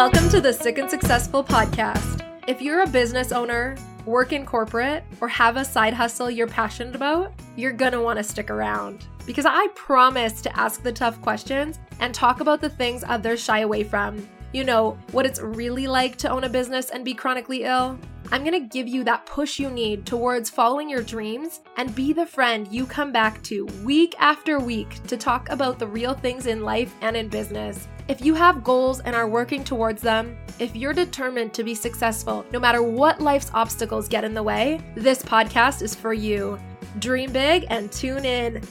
Welcome to the Sick and Successful podcast. If you're a business owner, work in corporate, or have a side hustle you're passionate about, you're gonna wanna stick around. Because I promise to ask the tough questions and talk about the things others shy away from. You know, what it's really like to own a business and be chronically ill. I'm gonna give you that push you need towards following your dreams and be the friend you come back to week after week to talk about the real things in life and in business. If you have goals and are working towards them, if you're determined to be successful, no matter what life's obstacles get in the way, this podcast is for you. Dream big and tune in.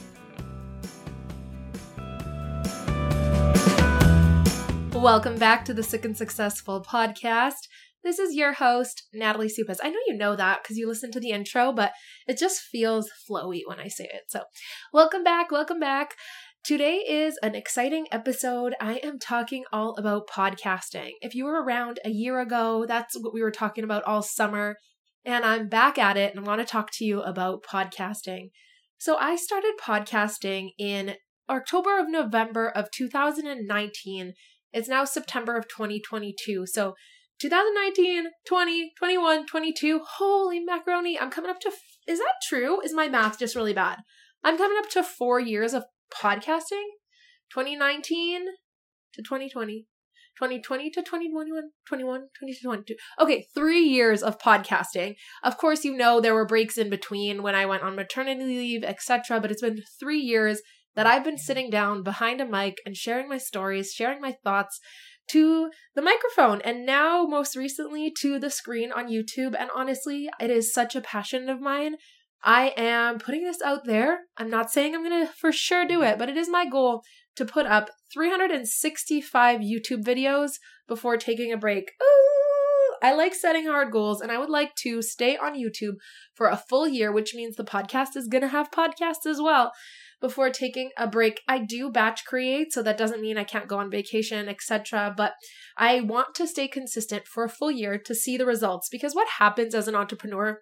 Welcome back to the Sick and Successful podcast. This is your host, Natalie Supas. I know you know that because you listened to the intro, but it just feels flowy when I say it. So, welcome back, welcome back. Today is an exciting episode. I am talking all about podcasting. If you were around a year ago, that's what we were talking about all summer. And I'm back at it and I want to talk to you about podcasting. So I started podcasting in October of November of 2019. It's now September of 2022. So 2019, 20, 21, 22. Holy macaroni. I'm coming up to, is that true? Is my math just really bad? I'm coming up to four years of podcasting 2019 to 2020 2020 to 2021 21 20 to 22 okay three years of podcasting of course you know there were breaks in between when i went on maternity leave etc but it's been three years that i've been sitting down behind a mic and sharing my stories sharing my thoughts to the microphone and now most recently to the screen on youtube and honestly it is such a passion of mine I am putting this out there. I'm not saying I'm going to for sure do it, but it is my goal to put up 365 YouTube videos before taking a break. Ooh, I like setting hard goals and I would like to stay on YouTube for a full year, which means the podcast is going to have podcasts as well before taking a break. I do batch create, so that doesn't mean I can't go on vacation, etc. But I want to stay consistent for a full year to see the results because what happens as an entrepreneur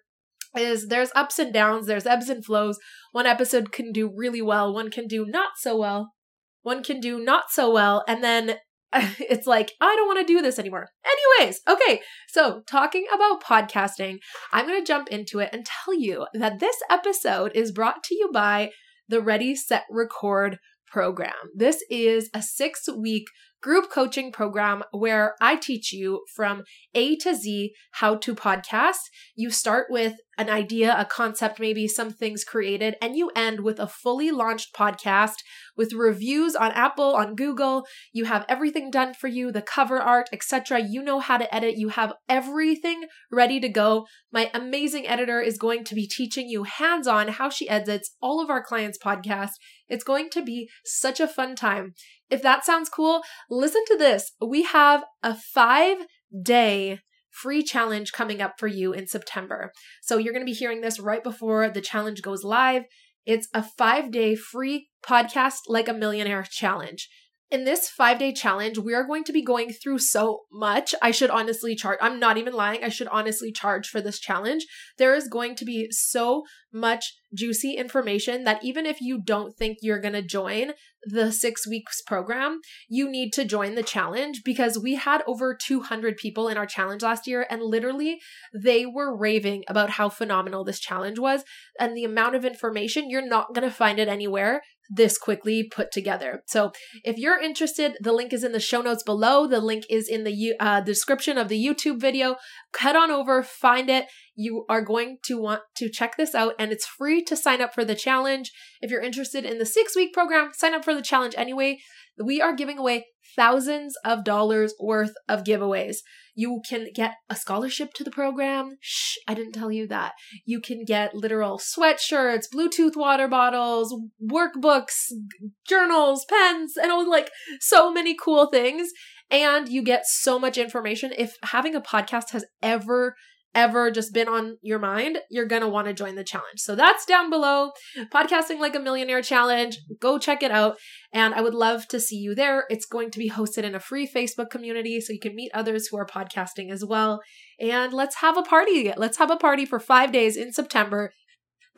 is there's ups and downs, there's ebbs and flows. One episode can do really well, one can do not so well, one can do not so well, and then it's like, I don't want to do this anymore. Anyways, okay, so talking about podcasting, I'm going to jump into it and tell you that this episode is brought to you by the Ready, Set, Record program. This is a six week group coaching program where I teach you from A to Z how to podcast. You start with an idea, a concept, maybe some things created, and you end with a fully launched podcast with reviews on Apple, on Google. You have everything done for you, the cover art, etc. You know how to edit. You have everything ready to go. My amazing editor is going to be teaching you hands-on how she edits all of our clients' podcasts. It's going to be such a fun time. If that sounds cool, listen to this. We have a five day free challenge coming up for you in September. So you're going to be hearing this right before the challenge goes live. It's a five day free podcast like a millionaire challenge in this five day challenge, we are going to be going through so much. I should honestly charge. I'm not even lying. I should honestly charge for this challenge. There is going to be so much juicy information that even if you don't think you're going to join the six weeks program, you need to join the challenge because we had over 200 people in our challenge last year and literally they were raving about how phenomenal this challenge was and the amount of information. You're not going to find it anywhere this quickly put together. So if you're interested, the link is in the show notes below. The link is in the uh, description of the YouTube video. Head on over, find it. You are going to want to check this out, and it's free to sign up for the challenge. If you're interested in the six week program, sign up for the challenge anyway. We are giving away thousands of dollars worth of giveaways. You can get a scholarship to the program. Shh, I didn't tell you that. You can get literal sweatshirts, Bluetooth water bottles, workbooks, journals, pens, and all like so many cool things. And you get so much information. If having a podcast has ever ever just been on your mind, you're going to want to join the challenge. So that's down below. Podcasting Like a Millionaire Challenge. Go check it out. And I would love to see you there. It's going to be hosted in a free Facebook community so you can meet others who are podcasting as well. And let's have a party. Let's have a party for five days in September.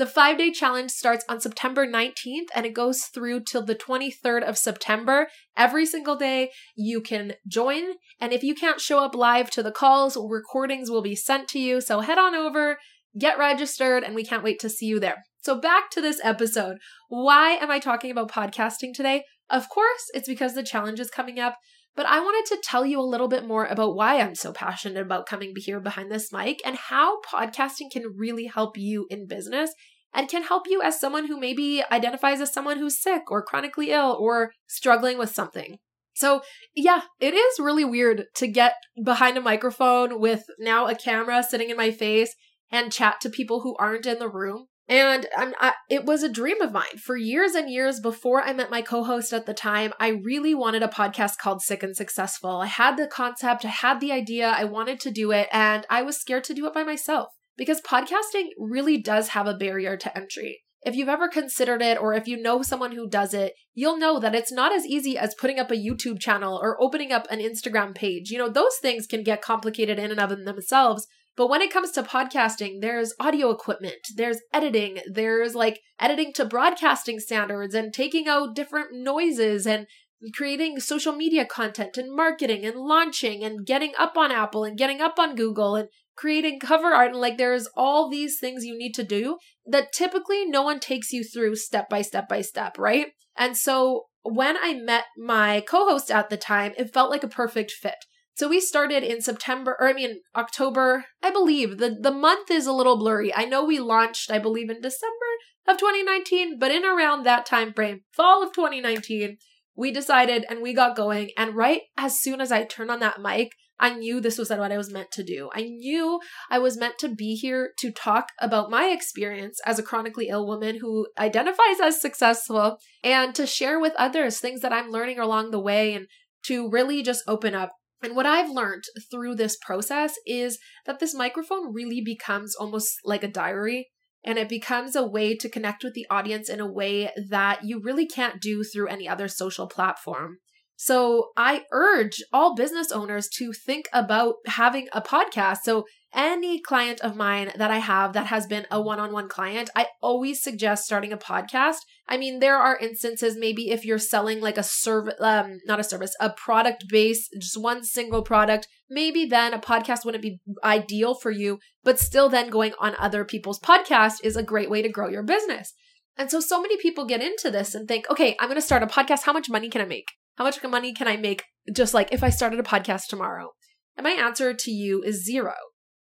The five day challenge starts on September 19th and it goes through till the 23rd of September. Every single day you can join. And if you can't show up live to the calls, recordings will be sent to you. So head on over, get registered, and we can't wait to see you there. So back to this episode. Why am I talking about podcasting today? Of course, it's because the challenge is coming up. But I wanted to tell you a little bit more about why I'm so passionate about coming here behind this mic and how podcasting can really help you in business and can help you as someone who maybe identifies as someone who's sick or chronically ill or struggling with something. So, yeah, it is really weird to get behind a microphone with now a camera sitting in my face and chat to people who aren't in the room. And I, it was a dream of mine for years and years before I met my co host at the time. I really wanted a podcast called Sick and Successful. I had the concept, I had the idea, I wanted to do it, and I was scared to do it by myself because podcasting really does have a barrier to entry. If you've ever considered it or if you know someone who does it, you'll know that it's not as easy as putting up a YouTube channel or opening up an Instagram page. You know, those things can get complicated in and of themselves, but when it comes to podcasting, there's audio equipment, there's editing, there's like editing to broadcasting standards and taking out different noises and creating social media content and marketing and launching and getting up on Apple and getting up on Google and creating cover art. And like there's all these things you need to do that typically no one takes you through step by step by step, right? And so when I met my co host at the time, it felt like a perfect fit so we started in September, or I mean October, I believe. The the month is a little blurry. I know we launched, I believe, in December of 2019, but in around that time frame, fall of 2019, we decided and we got going. And right as soon as I turned on that mic, I knew this was what I was meant to do. I knew I was meant to be here to talk about my experience as a chronically ill woman who identifies as successful and to share with others things that I'm learning along the way and to really just open up and what I've learned through this process is that this microphone really becomes almost like a diary and it becomes a way to connect with the audience in a way that you really can't do through any other social platform. So I urge all business owners to think about having a podcast. So any client of mine that I have that has been a one on one client, I always suggest starting a podcast. I mean, there are instances, maybe if you're selling like a service, um, not a service, a product base, just one single product, maybe then a podcast wouldn't be ideal for you, but still then going on other people's podcast is a great way to grow your business. And so, so many people get into this and think, okay, I'm going to start a podcast. How much money can I make? How much money can I make just like if I started a podcast tomorrow? And my answer to you is zero.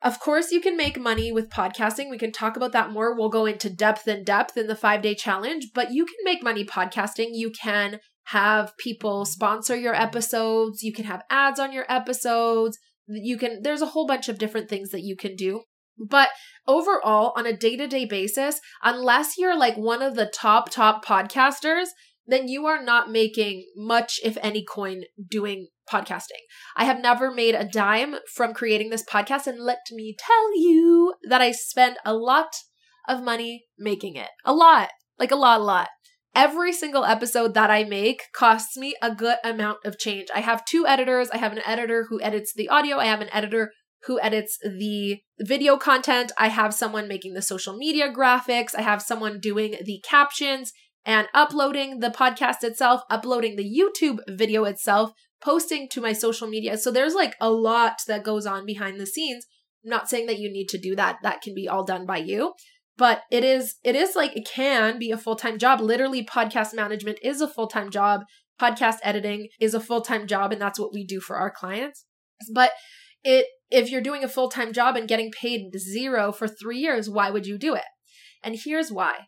Of course, you can make money with podcasting. We can talk about that more. We'll go into depth and depth in the five day challenge, but you can make money podcasting. You can have people sponsor your episodes. You can have ads on your episodes. You can, there's a whole bunch of different things that you can do. But overall, on a day to day basis, unless you're like one of the top, top podcasters, then you are not making much, if any, coin doing podcasting. I have never made a dime from creating this podcast, and let me tell you that I spend a lot of money making it. A lot. Like a lot, a lot. Every single episode that I make costs me a good amount of change. I have two editors. I have an editor who edits the audio, I have an editor who edits the video content. I have someone making the social media graphics. I have someone doing the captions and uploading the podcast itself, uploading the YouTube video itself, posting to my social media. So there's like a lot that goes on behind the scenes. I'm not saying that you need to do that. That can be all done by you. But it is it is like it can be a full-time job. Literally podcast management is a full-time job. Podcast editing is a full-time job and that's what we do for our clients. But it if you're doing a full-time job and getting paid zero for 3 years, why would you do it? And here's why.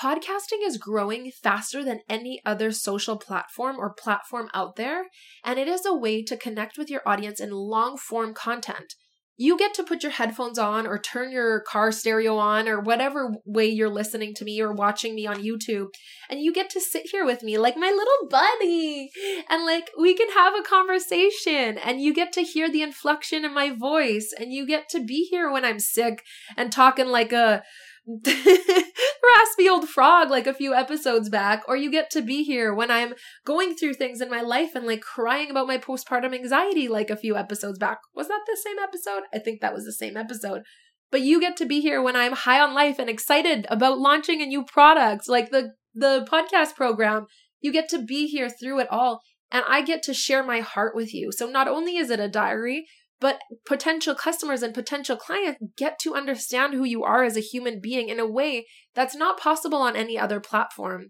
Podcasting is growing faster than any other social platform or platform out there, and it is a way to connect with your audience in long form content. You get to put your headphones on or turn your car stereo on or whatever way you're listening to me or watching me on YouTube, and you get to sit here with me like my little buddy, and like we can have a conversation, and you get to hear the inflection in my voice, and you get to be here when I'm sick and talking like a raspy old frog like a few episodes back, or you get to be here when I'm going through things in my life and like crying about my postpartum anxiety like a few episodes back. Was that the same episode? I think that was the same episode. but you get to be here when I'm high on life and excited about launching a new product like the the podcast program. You get to be here through it all and I get to share my heart with you. So not only is it a diary, but potential customers and potential clients get to understand who you are as a human being in a way that's not possible on any other platform.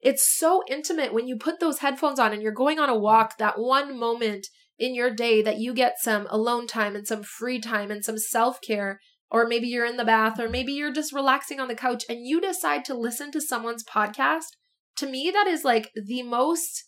It's so intimate when you put those headphones on and you're going on a walk, that one moment in your day that you get some alone time and some free time and some self care. Or maybe you're in the bath, or maybe you're just relaxing on the couch and you decide to listen to someone's podcast. To me, that is like the most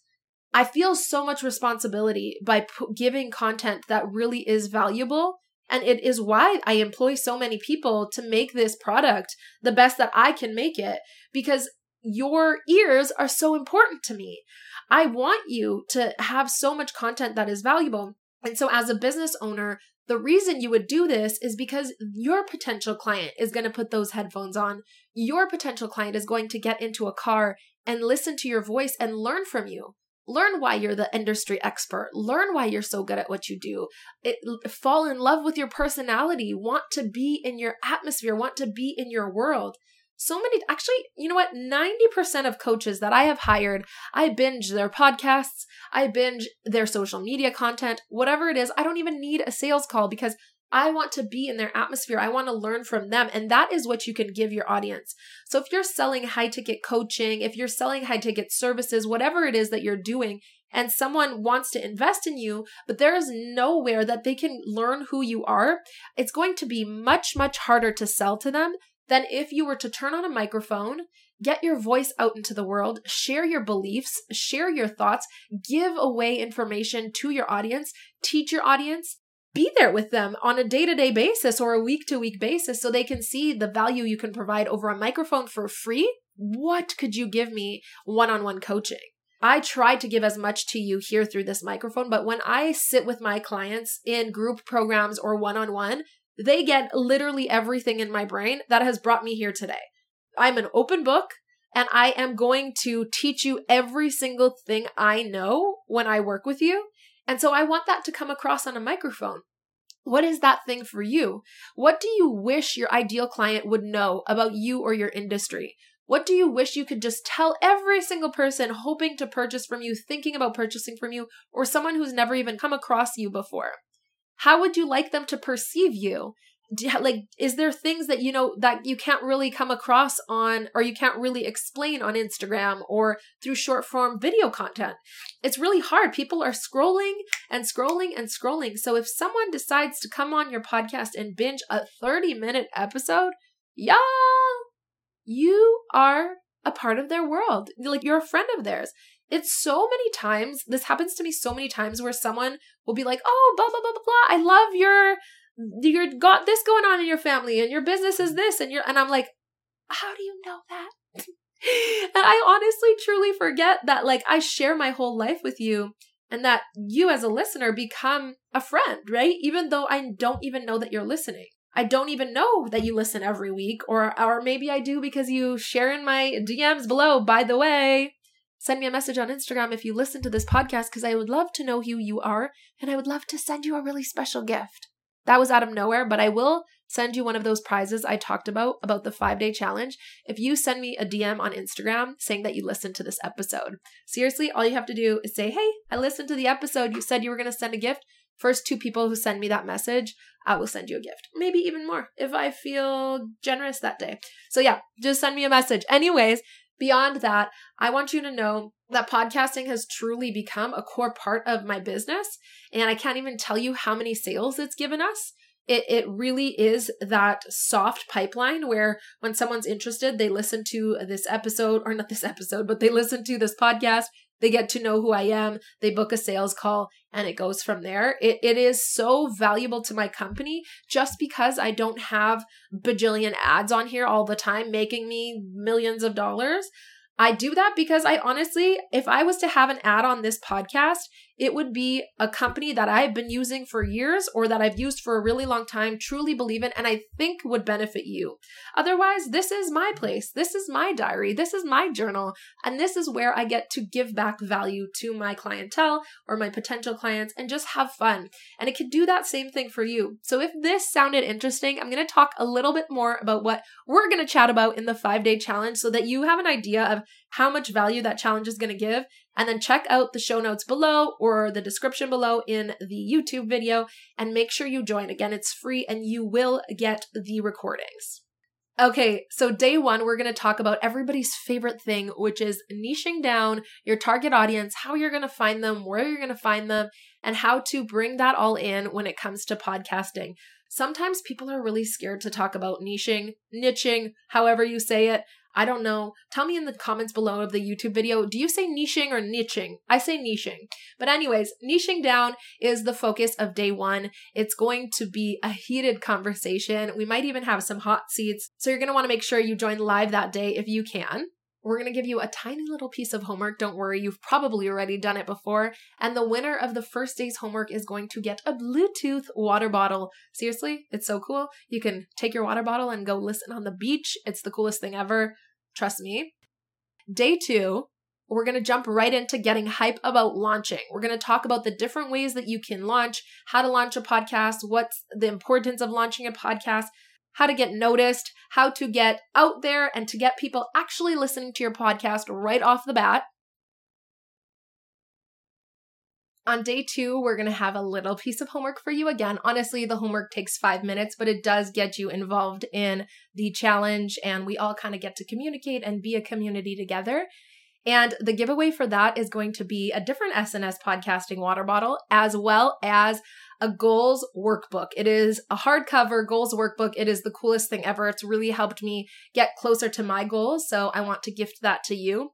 I feel so much responsibility by p- giving content that really is valuable. And it is why I employ so many people to make this product the best that I can make it because your ears are so important to me. I want you to have so much content that is valuable. And so, as a business owner, the reason you would do this is because your potential client is going to put those headphones on. Your potential client is going to get into a car and listen to your voice and learn from you. Learn why you're the industry expert. Learn why you're so good at what you do. It, fall in love with your personality. Want to be in your atmosphere. Want to be in your world. So many, actually, you know what? 90% of coaches that I have hired, I binge their podcasts, I binge their social media content, whatever it is. I don't even need a sales call because I want to be in their atmosphere. I want to learn from them. And that is what you can give your audience. So if you're selling high ticket coaching, if you're selling high ticket services, whatever it is that you're doing, and someone wants to invest in you, but there is nowhere that they can learn who you are, it's going to be much, much harder to sell to them than if you were to turn on a microphone, get your voice out into the world, share your beliefs, share your thoughts, give away information to your audience, teach your audience, be there with them on a day to day basis or a week to week basis so they can see the value you can provide over a microphone for free. What could you give me one on one coaching? I try to give as much to you here through this microphone, but when I sit with my clients in group programs or one on one, they get literally everything in my brain that has brought me here today. I'm an open book and I am going to teach you every single thing I know when I work with you. And so I want that to come across on a microphone. What is that thing for you? What do you wish your ideal client would know about you or your industry? What do you wish you could just tell every single person hoping to purchase from you, thinking about purchasing from you, or someone who's never even come across you before? How would you like them to perceive you? Like is there things that you know that you can't really come across on or you can't really explain on Instagram or through short form video content? It's really hard. People are scrolling and scrolling and scrolling. So if someone decides to come on your podcast and binge a 30 minute episode y'all you are a part of their world. Like you're a friend of theirs. It's so many times this happens to me so many times where someone will be like oh blah blah blah blah blah. I love your you got this going on in your family and your business is this and you're and I'm like, how do you know that? and I honestly truly forget that like I share my whole life with you and that you as a listener become a friend, right? Even though I don't even know that you're listening. I don't even know that you listen every week or or maybe I do because you share in my DMs below. By the way, send me a message on Instagram if you listen to this podcast because I would love to know who you are and I would love to send you a really special gift. That was out of nowhere, but I will send you one of those prizes I talked about, about the five day challenge, if you send me a DM on Instagram saying that you listened to this episode. Seriously, all you have to do is say, Hey, I listened to the episode. You said you were going to send a gift. First two people who send me that message, I will send you a gift. Maybe even more if I feel generous that day. So, yeah, just send me a message. Anyways, beyond that, I want you to know that podcasting has truly become a core part of my business. And I can't even tell you how many sales it's given us. It, it really is that soft pipeline where when someone's interested, they listen to this episode, or not this episode, but they listen to this podcast, they get to know who I am, they book a sales call, and it goes from there. It, it is so valuable to my company just because I don't have bajillion ads on here all the time making me millions of dollars. I do that because I honestly, if I was to have an ad on this podcast, it would be a company that I've been using for years or that I've used for a really long time, truly believe in, and I think would benefit you. Otherwise, this is my place. This is my diary. This is my journal. And this is where I get to give back value to my clientele or my potential clients and just have fun. And it could do that same thing for you. So if this sounded interesting, I'm going to talk a little bit more about what we're going to chat about in the five day challenge so that you have an idea of how much value that challenge is going to give. And then check out the show notes below or the description below in the YouTube video and make sure you join. Again, it's free and you will get the recordings. Okay, so day one, we're going to talk about everybody's favorite thing, which is niching down your target audience, how you're going to find them, where you're going to find them, and how to bring that all in when it comes to podcasting. Sometimes people are really scared to talk about niching, niching, however you say it. I don't know. Tell me in the comments below of the YouTube video. Do you say niching or niching? I say niching. But, anyways, niching down is the focus of day one. It's going to be a heated conversation. We might even have some hot seats. So, you're going to want to make sure you join live that day if you can. We're going to give you a tiny little piece of homework. Don't worry, you've probably already done it before. And the winner of the first day's homework is going to get a Bluetooth water bottle. Seriously, it's so cool. You can take your water bottle and go listen on the beach. It's the coolest thing ever. Trust me. Day two, we're going to jump right into getting hype about launching. We're going to talk about the different ways that you can launch, how to launch a podcast, what's the importance of launching a podcast, how to get noticed, how to get out there and to get people actually listening to your podcast right off the bat. On day two, we're going to have a little piece of homework for you. Again, honestly, the homework takes five minutes, but it does get you involved in the challenge, and we all kind of get to communicate and be a community together. And the giveaway for that is going to be a different SNS podcasting water bottle, as well as a goals workbook. It is a hardcover goals workbook. It is the coolest thing ever. It's really helped me get closer to my goals. So I want to gift that to you.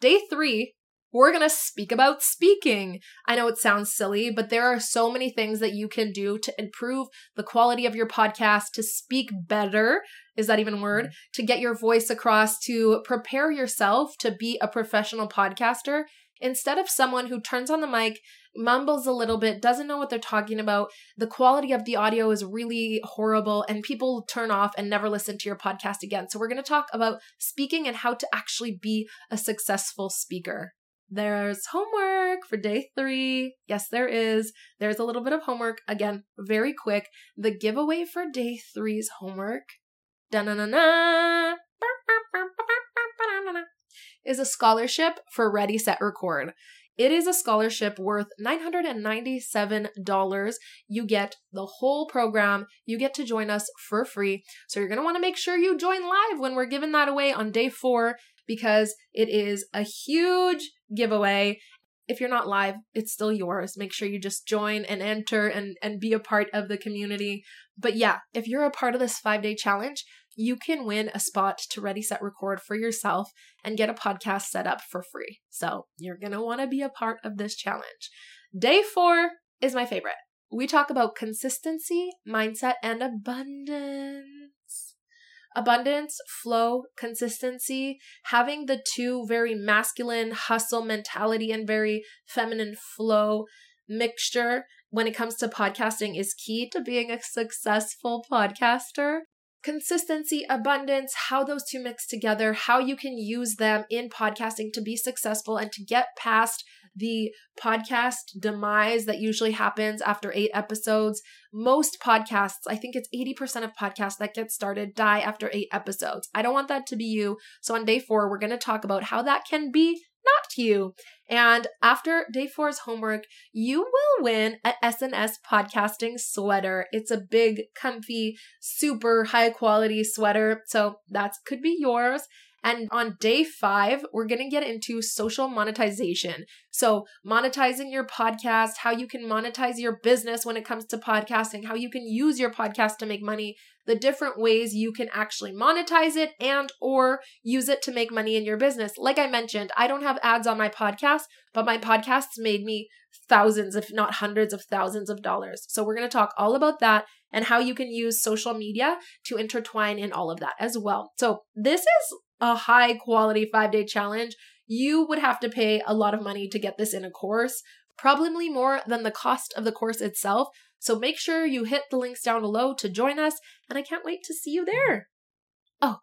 Day three we're going to speak about speaking. I know it sounds silly, but there are so many things that you can do to improve the quality of your podcast, to speak better. Is that even a word? Mm-hmm. To get your voice across, to prepare yourself to be a professional podcaster instead of someone who turns on the mic, mumbles a little bit, doesn't know what they're talking about. The quality of the audio is really horrible, and people turn off and never listen to your podcast again. So, we're going to talk about speaking and how to actually be a successful speaker. There's homework for day three. Yes, there is. There's a little bit of homework. Again, very quick. The giveaway for day three's homework is a scholarship for Ready Set Record. It is a scholarship worth $997. You get the whole program. You get to join us for free. So you're going to want to make sure you join live when we're giving that away on day four because it is a huge giveaway. If you're not live, it's still yours. Make sure you just join and enter and, and be a part of the community. But yeah, if you're a part of this five day challenge, you can win a spot to Ready Set Record for yourself and get a podcast set up for free. So you're going to want to be a part of this challenge. Day four is my favorite. We talk about consistency, mindset, and abundance abundance, flow, consistency, having the two very masculine hustle mentality and very feminine flow mixture when it comes to podcasting is key to being a successful podcaster. Consistency, abundance, how those two mix together, how you can use them in podcasting to be successful and to get past the podcast demise that usually happens after eight episodes. Most podcasts, I think it's 80% of podcasts that get started die after eight episodes. I don't want that to be you. So on day four, we're going to talk about how that can be not you. And after day four's homework, you will win a SNS podcasting sweater. It's a big, comfy, super high quality sweater. So that could be yours. And on day five, we're going to get into social monetization. So, monetizing your podcast, how you can monetize your business when it comes to podcasting, how you can use your podcast to make money, the different ways you can actually monetize it and or use it to make money in your business. Like I mentioned, I don't have ads on my podcast, but my podcasts made me thousands, if not hundreds of thousands of dollars. So, we're going to talk all about that and how you can use social media to intertwine in all of that as well. So, this is a high quality five day challenge, you would have to pay a lot of money to get this in a course, probably more than the cost of the course itself. So make sure you hit the links down below to join us, and I can't wait to see you there. Oh,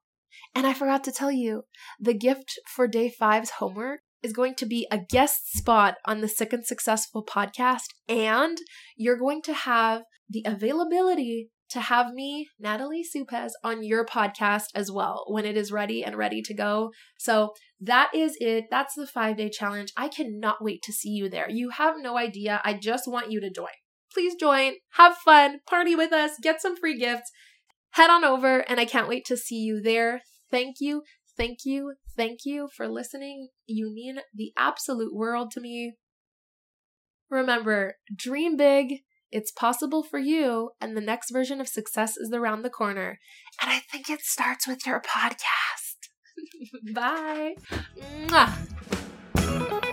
and I forgot to tell you the gift for day five's homework is going to be a guest spot on the Sick and Successful podcast, and you're going to have the availability to have me, Natalie Supez, on your podcast as well when it is ready and ready to go. So that is it. That's the five day challenge. I cannot wait to see you there. You have no idea. I just want you to join. Please join, have fun, party with us, get some free gifts. Head on over, and I can't wait to see you there. Thank you, thank you, thank you for listening. You mean the absolute world to me. Remember, dream big it's possible for you, and the next version of success is around the corner. And I think it starts with your podcast. Bye. Mwah.